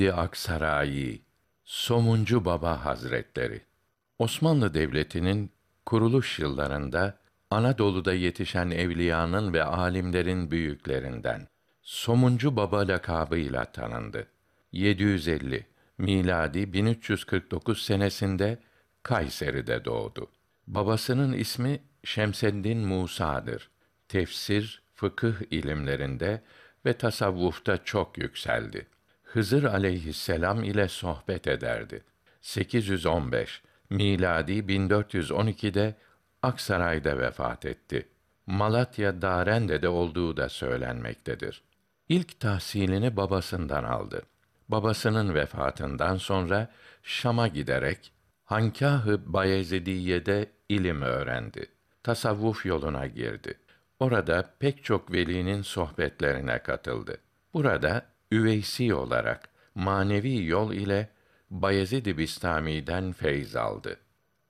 Hamidi Aksarayi Somuncu Baba Hazretleri Osmanlı Devleti'nin kuruluş yıllarında Anadolu'da yetişen evliyanın ve alimlerin büyüklerinden Somuncu Baba lakabıyla tanındı. 750 miladi 1349 senesinde Kayseri'de doğdu. Babasının ismi Şemseddin Musa'dır. Tefsir, fıkıh ilimlerinde ve tasavvufta çok yükseldi. Hızır aleyhisselam ile sohbet ederdi. 815 miladi 1412'de Aksaray'da vefat etti. Malatya Darende'de olduğu da söylenmektedir. İlk tahsilini babasından aldı. Babasının vefatından sonra Şam'a giderek Hankâh-ı Bayezidiye'de ilim öğrendi. Tasavvuf yoluna girdi. Orada pek çok velinin sohbetlerine katıldı. Burada üveysi olarak manevi yol ile Bayezid-i Bistami'den feyz aldı.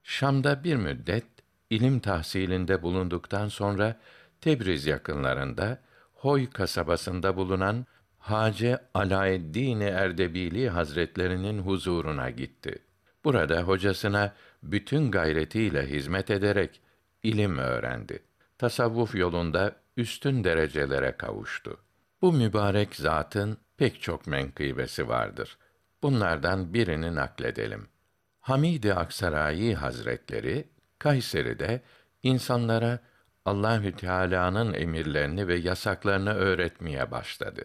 Şam'da bir müddet ilim tahsilinde bulunduktan sonra Tebriz yakınlarında Hoy kasabasında bulunan Hace Alaeddin Erdebili Hazretlerinin huzuruna gitti. Burada hocasına bütün gayretiyle hizmet ederek ilim öğrendi. Tasavvuf yolunda üstün derecelere kavuştu. Bu mübarek zatın pek çok menkıbesi vardır. Bunlardan birini nakledelim. Hamid-i Aksarayi Hazretleri Kayseri'de insanlara Allahü Teala'nın emirlerini ve yasaklarını öğretmeye başladı.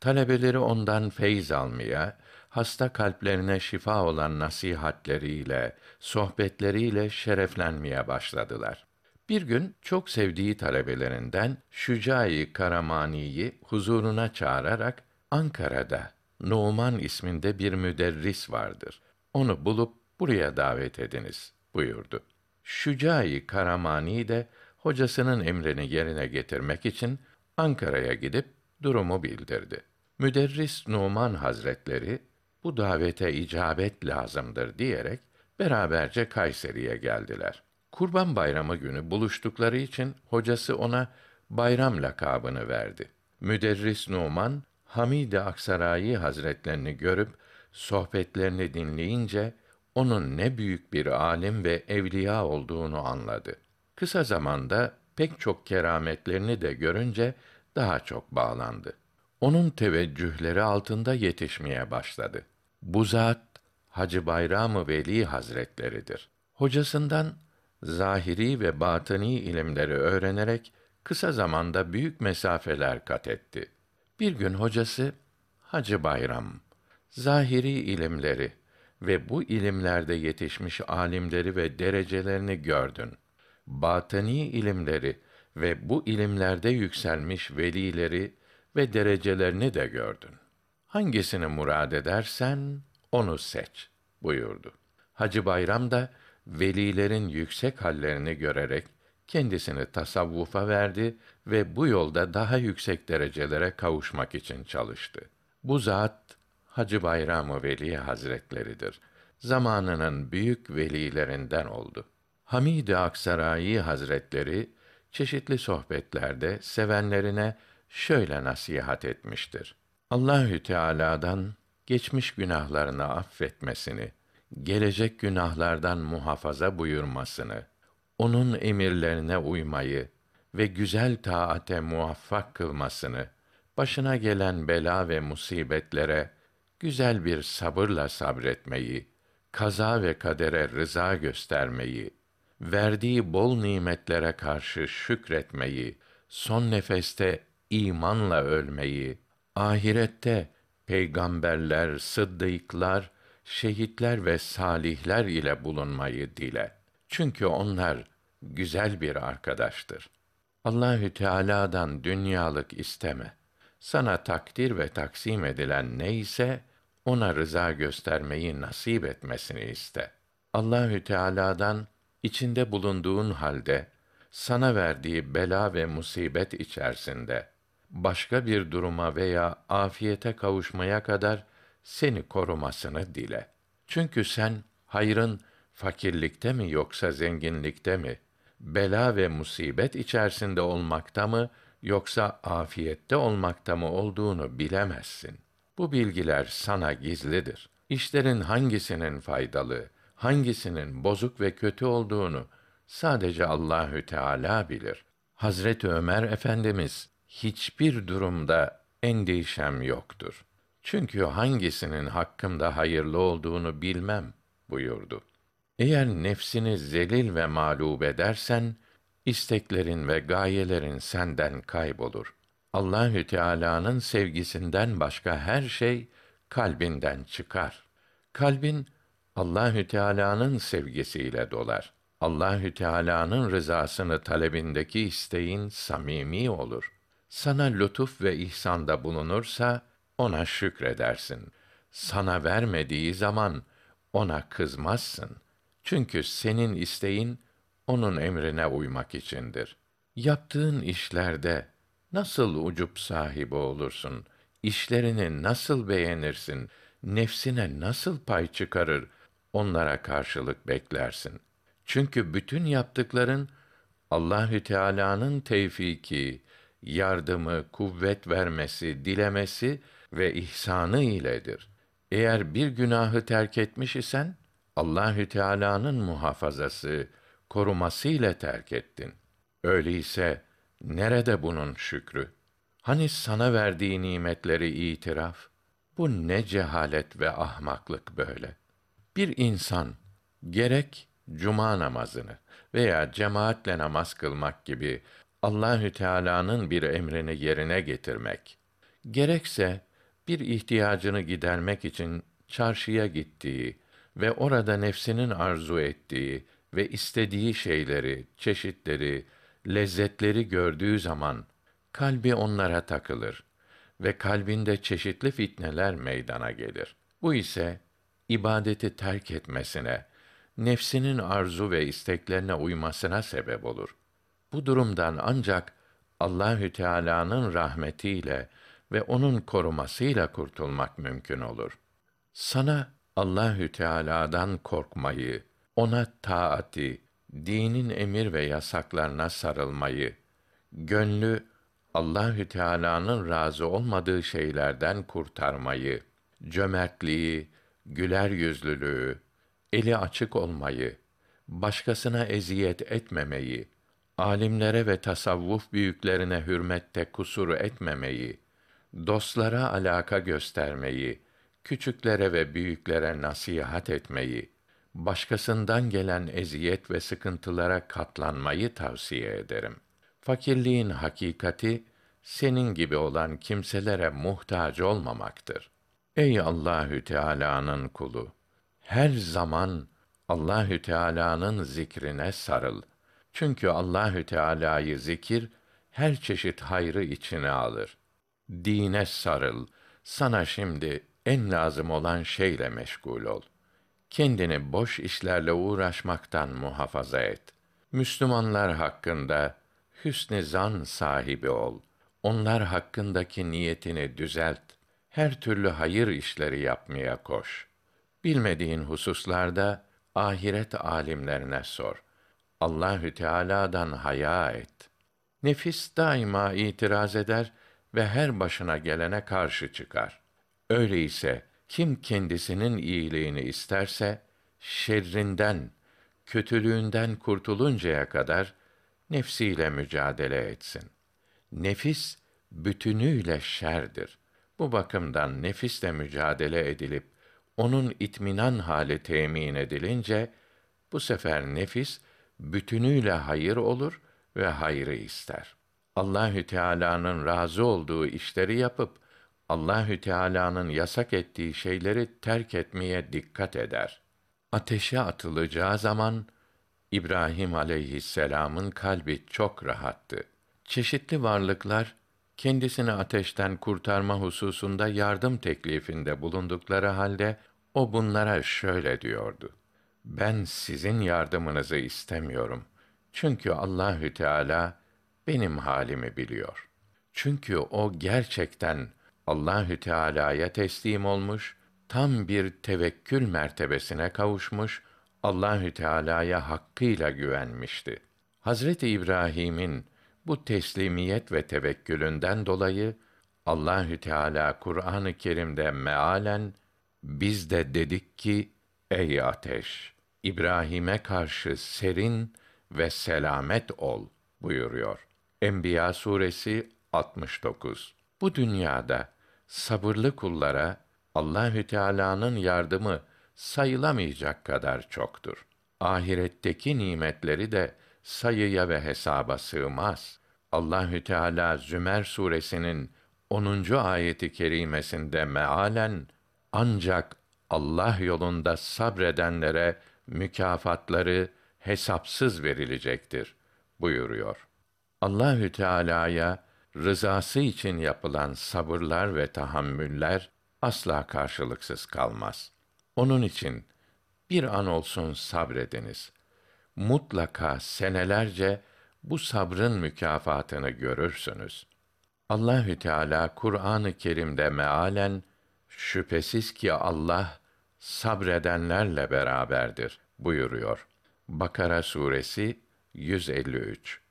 Talebeleri ondan feyz almaya, hasta kalplerine şifa olan nasihatleriyle, sohbetleriyle şereflenmeye başladılar. Bir gün çok sevdiği talebelerinden Şücai Karamani'yi huzuruna çağırarak Ankara'da Numan isminde bir müderris vardır. Onu bulup buraya davet ediniz buyurdu. Şücai Karamani de hocasının emrini yerine getirmek için Ankara'ya gidip durumu bildirdi. Müderris Numan Hazretleri bu davete icabet lazımdır diyerek beraberce Kayseri'ye geldiler. Kurban Bayramı günü buluştukları için hocası ona bayram lakabını verdi. Müderris Numan Hamid-i Aksarayi Hazretlerini görüp sohbetlerini dinleyince onun ne büyük bir alim ve evliya olduğunu anladı. Kısa zamanda pek çok kerametlerini de görünce daha çok bağlandı. Onun teveccühleri altında yetişmeye başladı. Bu zat Hacı Bayram-ı Veli Hazretleridir. Hocasından zahiri ve batini ilimleri öğrenerek kısa zamanda büyük mesafeler kat etti. Bir gün hocası Hacı Bayram zahiri ilimleri ve bu ilimlerde yetişmiş alimleri ve derecelerini gördün. Batini ilimleri ve bu ilimlerde yükselmiş velileri ve derecelerini de gördün. Hangisini murad edersen onu seç buyurdu. Hacı Bayram da velilerin yüksek hallerini görerek kendisini tasavvufa verdi ve bu yolda daha yüksek derecelere kavuşmak için çalıştı. Bu zat Hacı Bayram-ı Veli Hazretleridir. Zamanının büyük velilerinden oldu. Hamid-i Aksarayi Hazretleri çeşitli sohbetlerde sevenlerine şöyle nasihat etmiştir. Allahü Teala'dan geçmiş günahlarını affetmesini, gelecek günahlardan muhafaza buyurmasını, onun emirlerine uymayı ve güzel taate muvaffak kılmasını, başına gelen bela ve musibetlere güzel bir sabırla sabretmeyi, kaza ve kadere rıza göstermeyi, verdiği bol nimetlere karşı şükretmeyi, son nefeste imanla ölmeyi, ahirette peygamberler, sıddıklar, şehitler ve salihler ile bulunmayı dile. Çünkü onlar güzel bir arkadaştır. Allahü Teala'dan dünyalık isteme. Sana takdir ve taksim edilen neyse ona rıza göstermeyi nasip etmesini iste. Allahü Teala'dan içinde bulunduğun halde sana verdiği bela ve musibet içerisinde başka bir duruma veya afiyete kavuşmaya kadar seni korumasını dile. Çünkü sen hayrın fakirlikte mi yoksa zenginlikte mi, bela ve musibet içerisinde olmakta mı yoksa afiyette olmakta mı olduğunu bilemezsin. Bu bilgiler sana gizlidir. İşlerin hangisinin faydalı, hangisinin bozuk ve kötü olduğunu sadece Allahü Teala bilir. Hazreti Ömer Efendimiz hiçbir durumda endişem yoktur. Çünkü hangisinin hakkımda hayırlı olduğunu bilmem buyurdu. Eğer nefsini zelil ve mağlup edersen, isteklerin ve gayelerin senden kaybolur. Allahü Teala'nın sevgisinden başka her şey kalbinden çıkar. Kalbin Allahü Teala'nın sevgisiyle dolar. Allahü Teala'nın rızasını talebindeki isteğin samimi olur. Sana lütuf ve ihsanda bulunursa ona şükredersin. Sana vermediği zaman ona kızmazsın. Çünkü senin isteğin onun emrine uymak içindir. Yaptığın işlerde nasıl ucup sahibi olursun? İşlerini nasıl beğenirsin? Nefsine nasıl pay çıkarır? Onlara karşılık beklersin. Çünkü bütün yaptıkların Allahü Teala'nın tevfiki, yardımı, kuvvet vermesi, dilemesi ve ihsanı iledir. Eğer bir günahı terk etmiş isen Allahü Teala'nın muhafazası, koruması ile terk ettin. Öyleyse nerede bunun şükrü? Hani sana verdiği nimetleri itiraf? Bu ne cehalet ve ahmaklık böyle. Bir insan gerek cuma namazını veya cemaatle namaz kılmak gibi Allahü Teala'nın bir emrini yerine getirmek, gerekse bir ihtiyacını gidermek için çarşıya gittiği ve orada nefsinin arzu ettiği ve istediği şeyleri, çeşitleri, lezzetleri gördüğü zaman kalbi onlara takılır ve kalbinde çeşitli fitneler meydana gelir. Bu ise ibadeti terk etmesine, nefsinin arzu ve isteklerine uymasına sebep olur. Bu durumdan ancak Allahü Teala'nın rahmetiyle ve onun korumasıyla kurtulmak mümkün olur. Sana Allahü Teala'dan korkmayı, ona taati, dinin emir ve yasaklarına sarılmayı, gönlü Allahü Teala'nın razı olmadığı şeylerden kurtarmayı, cömertliği, güler yüzlülüğü, eli açık olmayı, başkasına eziyet etmemeyi, alimlere ve tasavvuf büyüklerine hürmette kusur etmemeyi, dostlara alaka göstermeyi, küçüklere ve büyüklere nasihat etmeyi, başkasından gelen eziyet ve sıkıntılara katlanmayı tavsiye ederim. Fakirliğin hakikati senin gibi olan kimselere muhtaç olmamaktır. Ey Allahü Teala'nın kulu, her zaman Allahü Teala'nın zikrine sarıl. Çünkü Allahü Teala'yı zikir her çeşit hayrı içine alır. Dine sarıl. Sana şimdi en lazım olan şeyle meşgul ol. Kendini boş işlerle uğraşmaktan muhafaza et. Müslümanlar hakkında hüsn zan sahibi ol. Onlar hakkındaki niyetini düzelt. Her türlü hayır işleri yapmaya koş. Bilmediğin hususlarda ahiret alimlerine sor. Allahü Teala'dan haya et. Nefis daima itiraz eder ve her başına gelene karşı çıkar. Öyleyse kim kendisinin iyiliğini isterse şerrinden, kötülüğünden kurtuluncaya kadar nefsiyle mücadele etsin. Nefis bütünüyle şerdir. Bu bakımdan nefisle mücadele edilip onun itminan hali temin edilince bu sefer nefis bütünüyle hayır olur ve hayrı ister. Allahü Teala'nın razı olduğu işleri yapıp Allahü Teala'nın yasak ettiği şeyleri terk etmeye dikkat eder. Ateşe atılacağı zaman İbrahim aleyhisselam'ın kalbi çok rahattı. Çeşitli varlıklar kendisini ateşten kurtarma hususunda yardım teklifinde bulundukları halde o bunlara şöyle diyordu: Ben sizin yardımınızı istemiyorum. Çünkü Allahü Teala benim halimi biliyor. Çünkü o gerçekten Allahü Teala'ya teslim olmuş, tam bir tevekkül mertebesine kavuşmuş, Allahü Teala'ya hakkıyla güvenmişti. Hazreti İbrahim'in bu teslimiyet ve tevekkülünden dolayı Allahü Teala Kur'an-ı Kerim'de mealen biz de dedik ki ey ateş İbrahim'e karşı serin ve selamet ol buyuruyor. Enbiya suresi 69. Bu dünyada sabırlı kullara Allahü Teala'nın yardımı sayılamayacak kadar çoktur. Ahiretteki nimetleri de sayıya ve hesaba sığmaz. Allahü Teala Zümer suresinin 10. ayeti kerimesinde mealen ancak Allah yolunda sabredenlere mükafatları hesapsız verilecektir buyuruyor. Allahü Teala'ya rızası için yapılan sabırlar ve tahammüller asla karşılıksız kalmaz. Onun için bir an olsun sabrediniz. Mutlaka senelerce bu sabrın mükafatını görürsünüz. Allahü Teala Kur'an-ı Kerim'de mealen şüphesiz ki Allah sabredenlerle beraberdir buyuruyor. Bakara suresi 153.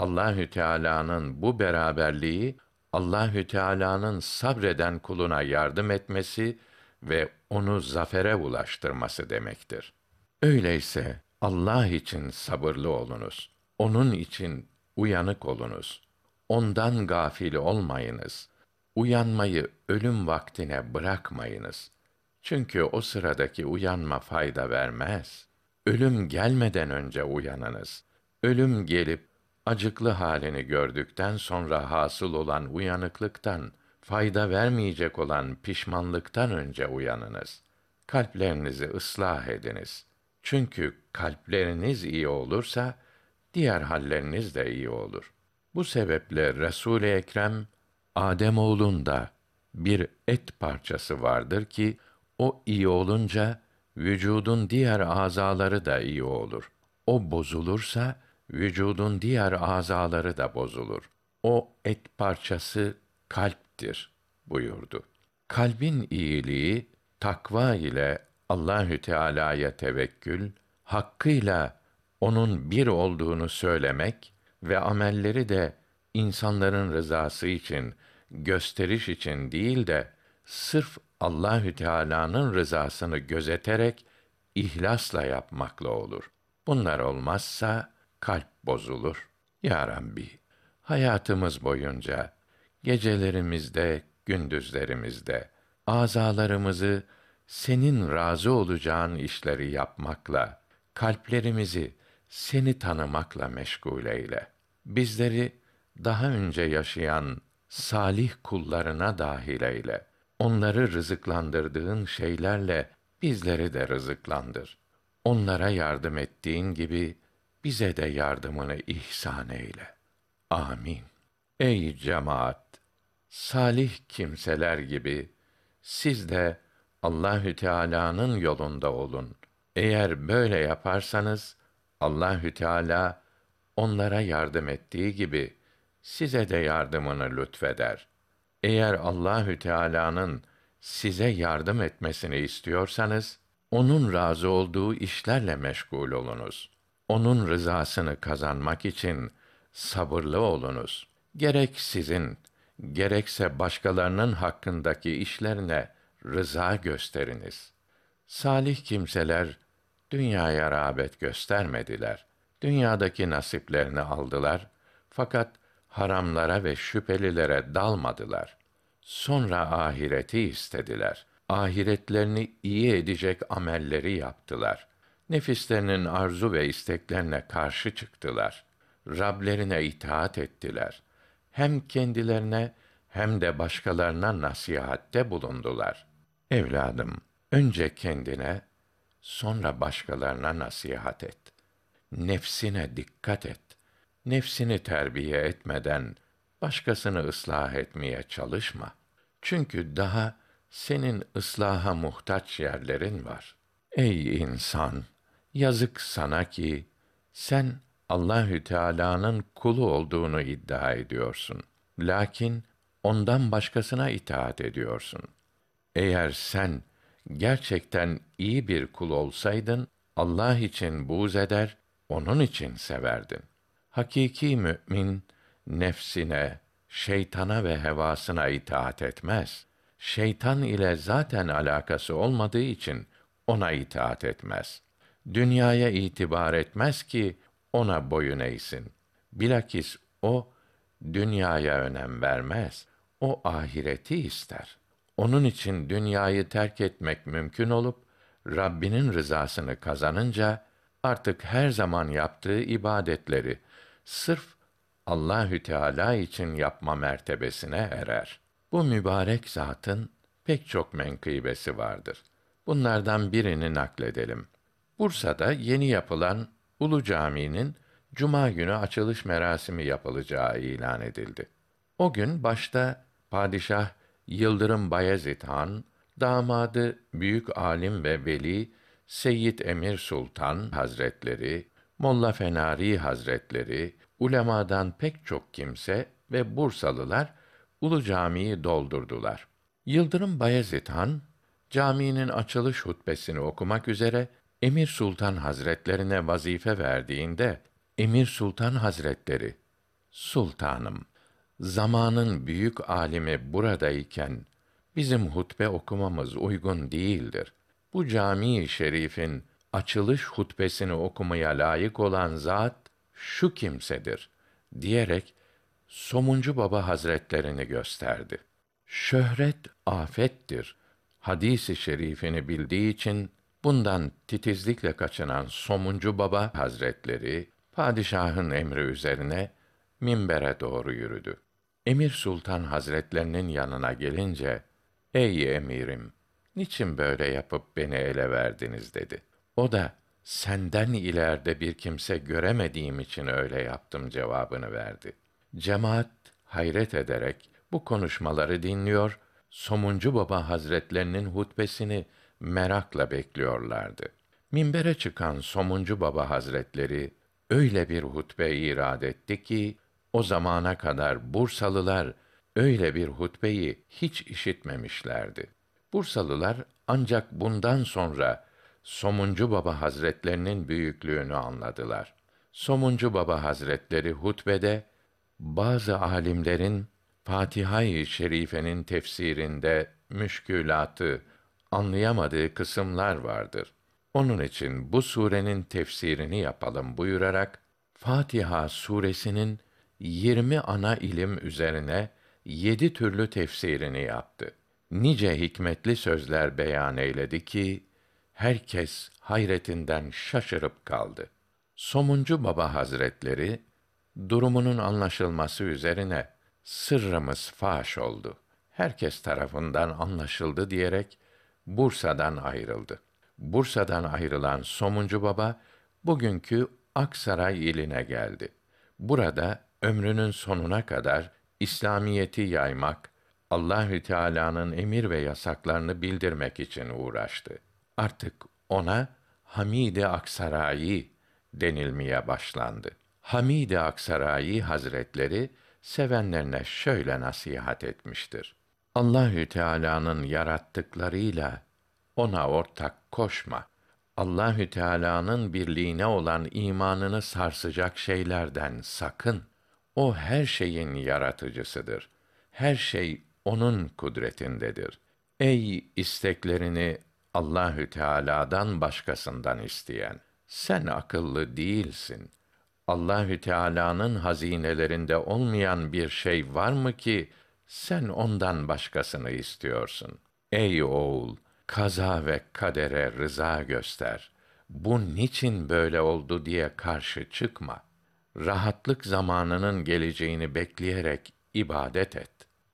Allahü Teala'nın bu beraberliği Allahü Teala'nın sabreden kuluna yardım etmesi ve onu zafere ulaştırması demektir. Öyleyse Allah için sabırlı olunuz. Onun için uyanık olunuz. Ondan gafil olmayınız. Uyanmayı ölüm vaktine bırakmayınız. Çünkü o sıradaki uyanma fayda vermez. Ölüm gelmeden önce uyanınız. Ölüm gelip acıklı halini gördükten sonra hasıl olan uyanıklıktan fayda vermeyecek olan pişmanlıktan önce uyanınız. Kalplerinizi ıslah ediniz. Çünkü kalpleriniz iyi olursa diğer halleriniz de iyi olur. Bu sebeple Resul-i Ekrem Adem oğlunda bir et parçası vardır ki o iyi olunca vücudun diğer azaları da iyi olur. O bozulursa vücudun diğer azaları da bozulur. O et parçası kalptir buyurdu. Kalbin iyiliği takva ile Allahü Teala'ya tevekkül, hakkıyla onun bir olduğunu söylemek ve amelleri de insanların rızası için, gösteriş için değil de sırf Allahü Teala'nın rızasını gözeterek ihlasla yapmakla olur. Bunlar olmazsa kalp bozulur. Ya Rabbi, hayatımız boyunca gecelerimizde, gündüzlerimizde azalarımızı senin razı olacağın işleri yapmakla, kalplerimizi seni tanımakla meşgul eyle. Bizleri daha önce yaşayan salih kullarına dahil eyle. Onları rızıklandırdığın şeylerle bizleri de rızıklandır. Onlara yardım ettiğin gibi bize de yardımını ihsan eyle. Amin. Ey cemaat, salih kimseler gibi siz de Allahü Teala'nın yolunda olun. Eğer böyle yaparsanız Allahü Teala onlara yardım ettiği gibi size de yardımını lütfeder. Eğer Allahü Teala'nın size yardım etmesini istiyorsanız onun razı olduğu işlerle meşgul olunuz. Onun rızasını kazanmak için sabırlı olunuz. Gerek sizin gerekse başkalarının hakkındaki işlerine rıza gösteriniz. Salih kimseler dünyaya rağbet göstermediler. Dünyadaki nasiplerini aldılar fakat haramlara ve şüphelilere dalmadılar. Sonra ahireti istediler. Ahiretlerini iyi edecek amelleri yaptılar. Nefislerinin arzu ve isteklerine karşı çıktılar. Rablerine itaat ettiler. Hem kendilerine hem de başkalarına nasihatte bulundular. Evladım, önce kendine, sonra başkalarına nasihat et. Nefsine dikkat et. Nefsini terbiye etmeden başkasını ıslah etmeye çalışma. Çünkü daha senin ıslaha muhtaç yerlerin var. Ey insan, yazık sana ki sen Allahü Teala'nın kulu olduğunu iddia ediyorsun. Lakin ondan başkasına itaat ediyorsun. Eğer sen gerçekten iyi bir kul olsaydın Allah için buğz eder, onun için severdin. Hakiki mümin nefsine, şeytana ve hevasına itaat etmez. Şeytan ile zaten alakası olmadığı için ona itaat etmez. Dünyaya itibar etmez ki ona boyun eğsin. Bilakis o dünyaya önem vermez. O ahireti ister. Onun için dünyayı terk etmek mümkün olup Rabbinin rızasını kazanınca artık her zaman yaptığı ibadetleri sırf Allahü Teala için yapma mertebesine erer. Bu mübarek zatın pek çok menkıbesi vardır. Bunlardan birini nakledelim. Bursa'da yeni yapılan Ulu Cami'nin cuma günü açılış merasimi yapılacağı ilan edildi. O gün başta padişah Yıldırım Bayezid Han, damadı büyük alim ve veli Seyyid Emir Sultan Hazretleri, Molla Fenari Hazretleri, ulemadan pek çok kimse ve Bursalılar Ulu Cami'yi doldurdular. Yıldırım Bayezid Han, caminin açılış hutbesini okumak üzere Emir Sultan Hazretlerine vazife verdiğinde Emir Sultan Hazretleri, Sultanım, zamanın büyük alimi buradayken bizim hutbe okumamız uygun değildir. Bu cami-i şerifin açılış hutbesini okumaya layık olan zat şu kimsedir diyerek Somuncu Baba Hazretlerini gösterdi. Şöhret afettir. Hadisi şerifini bildiği için bundan titizlikle kaçınan Somuncu Baba Hazretleri padişahın emri üzerine minbere doğru yürüdü. Emir Sultan Hazretlerinin yanına gelince, Ey emirim, niçin böyle yapıp beni ele verdiniz dedi. O da, senden ileride bir kimse göremediğim için öyle yaptım cevabını verdi. Cemaat hayret ederek bu konuşmaları dinliyor, Somuncu Baba Hazretlerinin hutbesini merakla bekliyorlardı. Minbere çıkan Somuncu Baba Hazretleri öyle bir hutbe irad etti ki o zamana kadar Bursalılar öyle bir hutbeyi hiç işitmemişlerdi. Bursalılar ancak bundan sonra Somuncu Baba Hazretlerinin büyüklüğünü anladılar. Somuncu Baba Hazretleri hutbede bazı alimlerin Fatiha-i Şerife'nin tefsirinde müşkülatı anlayamadığı kısımlar vardır. Onun için bu surenin tefsirini yapalım buyurarak Fatiha suresinin 20 ana ilim üzerine yedi türlü tefsirini yaptı. Nice hikmetli sözler beyan eyledi ki herkes hayretinden şaşırıp kaldı. Somuncu Baba Hazretleri durumunun anlaşılması üzerine sırrımız faş oldu. Herkes tarafından anlaşıldı diyerek Bursa'dan ayrıldı. Bursa'dan ayrılan Somuncu Baba bugünkü Aksaray iline geldi. Burada ömrünün sonuna kadar İslamiyeti yaymak, Allahü Teala'nın emir ve yasaklarını bildirmek için uğraştı. Artık ona Hamid-i Aksarayi denilmeye başlandı. Hamid-i Aksarayi Hazretleri sevenlerine şöyle nasihat etmiştir. Allahü Teala'nın yarattıklarıyla ona ortak koşma. Allahü Teala'nın birliğine olan imanını sarsacak şeylerden sakın. O her şeyin yaratıcısıdır. Her şey onun kudretindedir. Ey isteklerini Allahü Teala'dan başkasından isteyen, sen akıllı değilsin. Allahü Teala'nın hazinelerinde olmayan bir şey var mı ki sen ondan başkasını istiyorsun? Ey oğul, kaza ve kadere rıza göster. Bu niçin böyle oldu diye karşı çıkma. Rahatlık zamanının geleceğini bekleyerek ibadet et.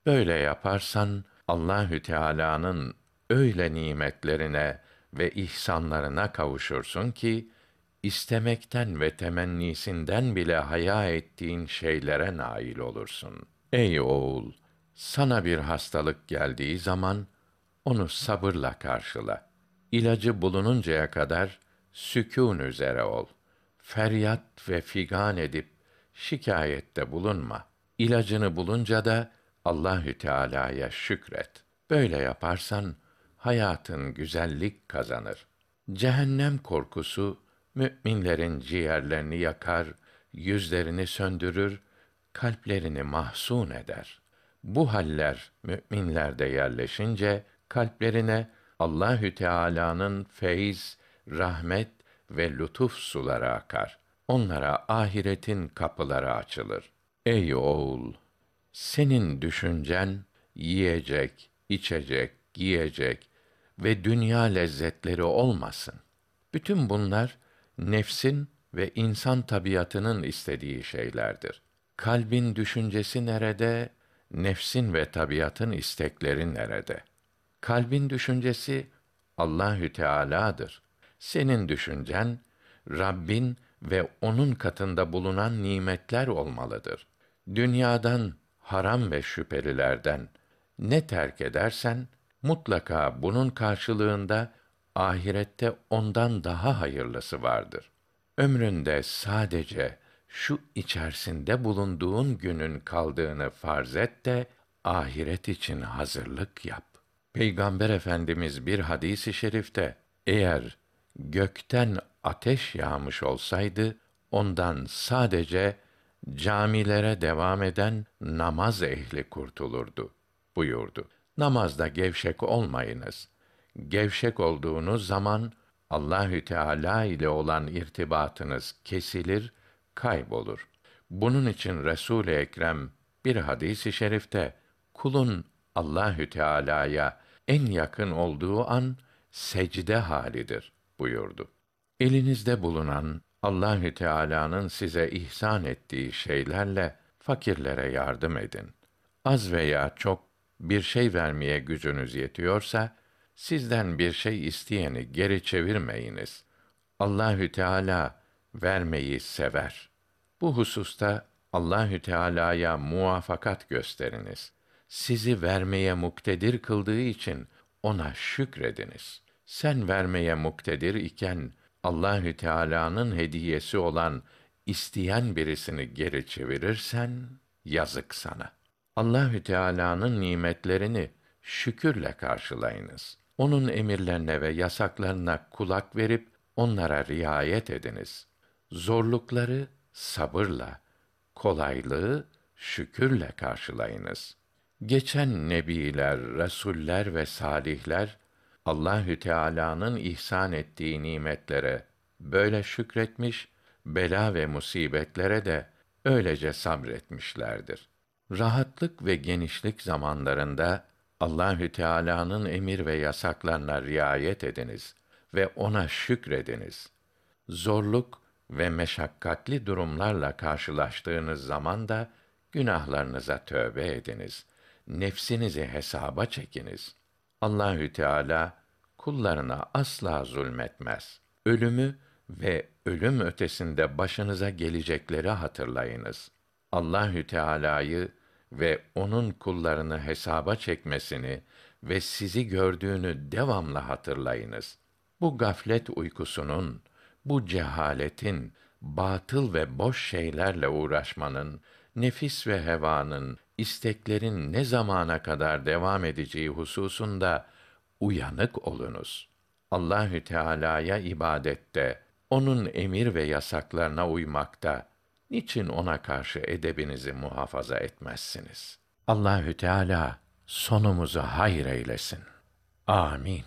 Böyle yaparsan Allahü Teala'nın öyle nimetlerine ve ihsanlarına kavuşursun ki istemekten ve temennisinden bile haya ettiğin şeylere nail olursun. Ey oğul, sana bir hastalık geldiği zaman onu sabırla karşıla. İlacı bulununcaya kadar sükûn üzere ol. Feryat ve figan edip şikayette bulunma. İlacını bulunca da Allahü Teala'ya şükret. Böyle yaparsan hayatın güzellik kazanır. Cehennem korkusu müminlerin ciğerlerini yakar, yüzlerini söndürür, kalplerini mahzun eder. Bu haller müminlerde yerleşince kalplerine Allahü Teala'nın feyz, rahmet ve lütuf suları akar. Onlara ahiretin kapıları açılır. Ey oğul, senin düşüncen yiyecek, içecek, giyecek ve dünya lezzetleri olmasın. Bütün bunlar nefsin ve insan tabiatının istediği şeylerdir. Kalbin düşüncesi nerede, nefsin ve tabiatın istekleri nerede? Kalbin düşüncesi Allahü Teala'dır. Senin düşüncen Rabbin ve onun katında bulunan nimetler olmalıdır. Dünyadan, haram ve şüphelilerden ne terk edersen mutlaka bunun karşılığında ahirette ondan daha hayırlısı vardır. Ömründe sadece şu içerisinde bulunduğun günün kaldığını farz et de ahiret için hazırlık yap. Peygamber Efendimiz bir hadisi i şerifte eğer gökten ateş yağmış olsaydı ondan sadece camilere devam eden namaz ehli kurtulurdu buyurdu. Namazda gevşek olmayınız. Gevşek olduğunuz zaman Allahü Teala ile olan irtibatınız kesilir, kaybolur. Bunun için Resul Ekrem bir hadisi şerifte kulun Allahü Teala'ya en yakın olduğu an secde halidir buyurdu. Elinizde bulunan Allahü Teala'nın size ihsan ettiği şeylerle fakirlere yardım edin. Az veya çok bir şey vermeye gücünüz yetiyorsa sizden bir şey isteyeni geri çevirmeyiniz. Allahü Teala vermeyi sever. Bu hususta Allahü Teala'ya muvafakat gösteriniz. Sizi vermeye muktedir kıldığı için ona şükrediniz. Sen vermeye muktedir iken Allahü Teala'nın hediyesi olan isteyen birisini geri çevirirsen yazık sana. Allahü Teala'nın nimetlerini şükürle karşılayınız. Onun emirlerine ve yasaklarına kulak verip onlara riayet ediniz. Zorlukları sabırla, kolaylığı şükürle karşılayınız. Geçen nebiler, resuller ve salihler Allahü Teala'nın ihsan ettiği nimetlere böyle şükretmiş, bela ve musibetlere de öylece sabretmişlerdir. Rahatlık ve genişlik zamanlarında Allahü Teala'nın emir ve yasaklarına riayet ediniz ve ona şükrediniz. Zorluk ve meşakkatli durumlarla karşılaştığınız zaman da günahlarınıza tövbe ediniz. Nefsinizi hesaba çekiniz. Allahü Teala kullarına asla zulmetmez. Ölümü ve ölüm ötesinde başınıza gelecekleri hatırlayınız. Allahü Teala'yı ve onun kullarını hesaba çekmesini ve sizi gördüğünü devamlı hatırlayınız. Bu gaflet uykusunun, bu cehaletin, batıl ve boş şeylerle uğraşmanın, nefis ve hevanın, isteklerin ne zamana kadar devam edeceği hususunda uyanık olunuz. Allahü Teala'ya ibadette, onun emir ve yasaklarına uymakta niçin ona karşı edebinizi muhafaza etmezsiniz? Allahü Teala sonumuzu hayır eylesin. Amin.